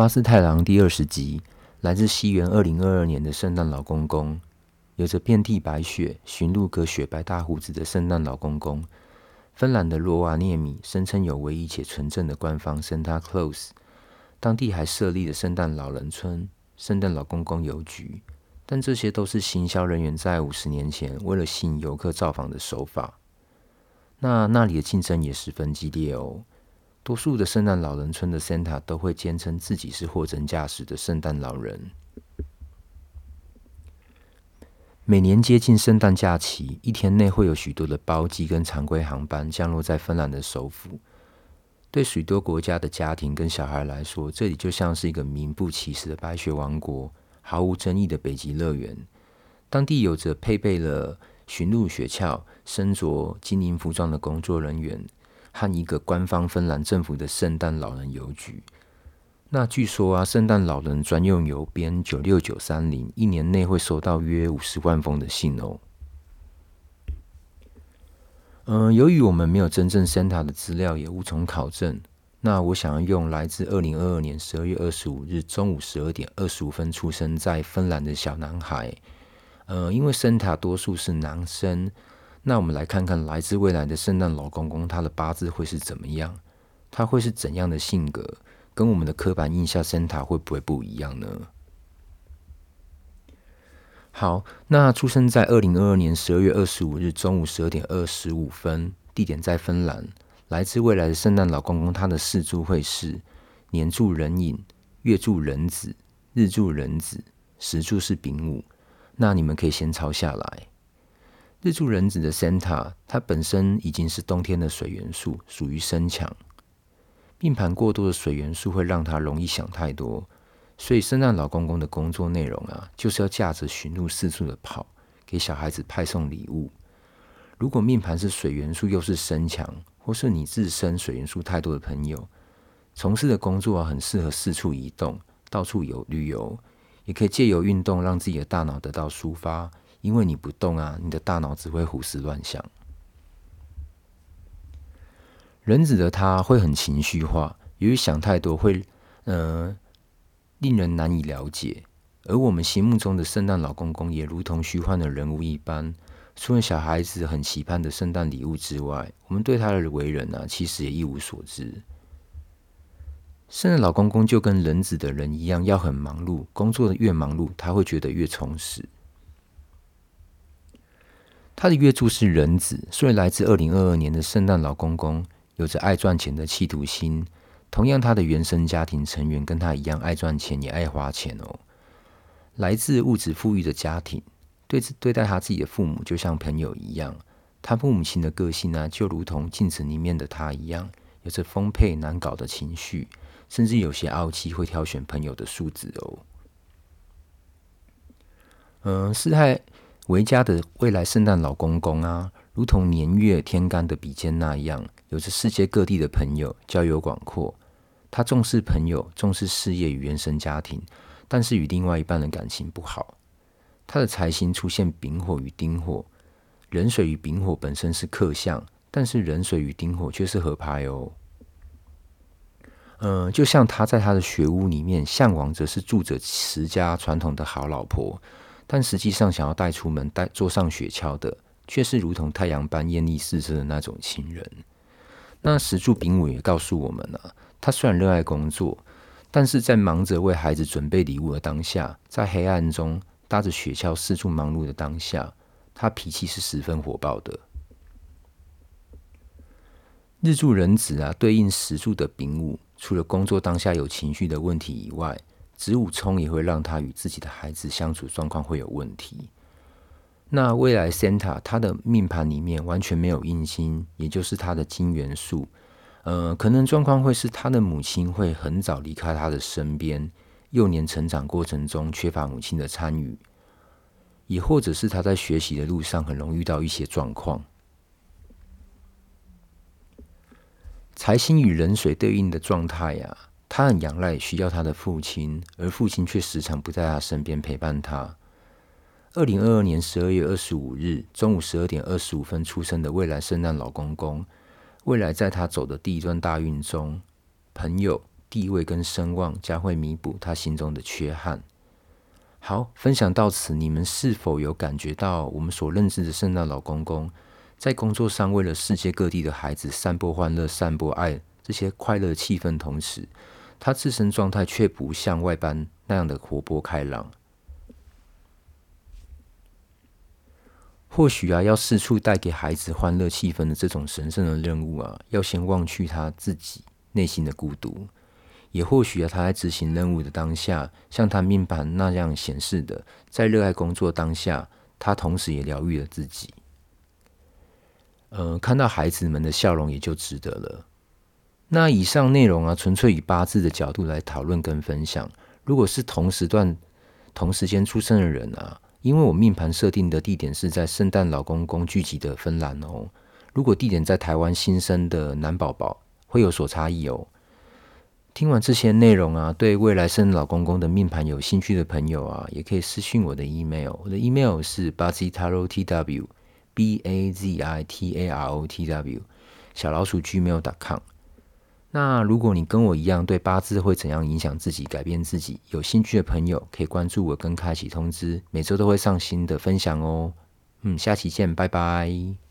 八字太郎第二十集，来自西元二零二二年的圣诞老公公，有着遍地白雪、驯鹿革雪白大胡子的圣诞老公公。芬兰的罗瓦涅米声称有唯一且纯正的官方 Santa Claus，当地还设立了圣诞老人村、圣诞老公公邮局，但这些都是行销人员在五十年前为了吸引游客造访的手法。那那里的竞争也十分激烈哦。多数的圣诞老人村的 Santa 都会坚称自己是货真价实的圣诞老人。每年接近圣诞假期，一天内会有许多的包机跟常规航班降落在芬兰的首府。对许多国家的家庭跟小孩来说，这里就像是一个名不其实的白雪王国，毫无争议的北极乐园。当地有着配备了驯鹿雪橇、身着精灵服装的工作人员。和一个官方芬兰政府的圣诞老人邮局。那据说啊，圣诞老人专用邮编九六九三零，一年内会收到约五十万封的信哦。嗯、由于我们没有真正 Santa 的资料，也无从考证。那我想要用来自二零二二年十二月二十五日中午十二点二十五分出生在芬兰的小男孩。呃，因为 Santa 多数是男生。那我们来看看来自未来的圣诞老公公，他的八字会是怎么样？他会是怎样的性格？跟我们的刻板印象生塔会不会不一样呢？好，那出生在二零二二年十二月二十五日中午十二点二十五分，地点在芬兰。来自未来的圣诞老公公，他的四柱会是年柱壬寅，月柱壬子，日柱壬子，时柱是丙午。那你们可以先抄下来。日柱人子的 Santa，它本身已经是冬天的水元素，属于生强。命盘过多的水元素会让他容易想太多，所以圣诞老公公的工作内容啊，就是要驾着驯鹿四处的跑，给小孩子派送礼物。如果命盘是水元素又是生强，或是你自身水元素太多的朋友，从事的工作啊，很适合四处移动，到处游旅游，也可以借由运动让自己的大脑得到抒发。因为你不动啊，你的大脑只会胡思乱想。人子的他会很情绪化，由于想太多会，呃，令人难以了解。而我们心目中的圣诞老公公也如同虚幻的人物一般，除了小孩子很期盼的圣诞礼物之外，我们对他的为人呢、啊，其实也一无所知。圣诞老公公就跟人子的人一样，要很忙碌，工作的越忙碌，他会觉得越充实。他的月柱是人子，所以来自二零二二年的圣诞老公公有着爱赚钱的企图心。同样，他的原生家庭成员跟他一样爱赚钱，也爱花钱哦。来自物质富裕的家庭，对对待他自己的父母就像朋友一样。他父母亲的个性呢，就如同镜子里面的他一样，有着丰沛难搞的情绪，甚至有些傲气，会挑选朋友的素质哦。嗯，是害。维嘉的未来圣诞老公公啊，如同年月天干的比肩那样，有着世界各地的朋友，交友广阔。他重视朋友，重视事业与原生家庭，但是与另外一半的感情不好。他的财星出现丙火与丁火，壬水与丙火本身是克相，但是壬水与丁火却是合拍哦。嗯、呃，就像他在他的学屋里面向往着是住着持家传统的好老婆。但实际上，想要带出门、带坐上雪橇的，却是如同太阳般艳丽四射的那种情人。那石柱丙午也告诉我们了、啊，他虽然热爱工作，但是在忙着为孩子准备礼物的当下，在黑暗中搭着雪橇四处忙碌的当下，他脾气是十分火爆的。日柱壬子啊，对应石柱的丙午，除了工作当下有情绪的问题以外，子午冲也会让他与自己的孩子相处状况会有问题。那未来 Santa 他的命盘里面完全没有印星，也就是他的金元素。呃，可能状况会是他的母亲会很早离开他的身边，幼年成长过程中缺乏母亲的参与，也或者是他在学习的路上很容易遇到一些状况。财星与壬水对应的状态呀。他很仰赖需要他的父亲，而父亲却时常不在他身边陪伴他。二零二二年十二月二十五日中午十二点二十五分出生的未来圣诞老公公，未来在他走的第一段大运中，朋友、地位跟声望将会弥补他心中的缺憾。好，分享到此，你们是否有感觉到我们所认知的圣诞老公公，在工作上为了世界各地的孩子散播欢乐、散播爱这些快乐气氛，同时他自身状态却不像外班那样的活泼开朗？或许啊，要四处带给孩子欢乐气氛的这种神圣的任务啊，要先忘去他自己内心的孤独。也或许啊，他在执行任务的当下，像他命盘那样显示的，在热爱工作当下，他同时也疗愈了自己。呃，看到孩子们的笑容也就值得了。那以上内容啊，纯粹以八字的角度来讨论跟分享。如果是同时段、同时间出生的人啊。因为我命盘设定的地点是在圣诞老公公聚集的芬兰哦，如果地点在台湾新生的男宝宝会有所差异哦。听完这些内容啊，对未来生老公公的命盘有兴趣的朋友啊，也可以私讯我的 email，我的 email 是 bazitarotw b a z i t a r o t w 小老鼠 gmail.com。那如果你跟我一样对八字会怎样影响自己、改变自己有兴趣的朋友，可以关注我跟开启通知，每周都会上新的分享哦。嗯，下期见，拜拜。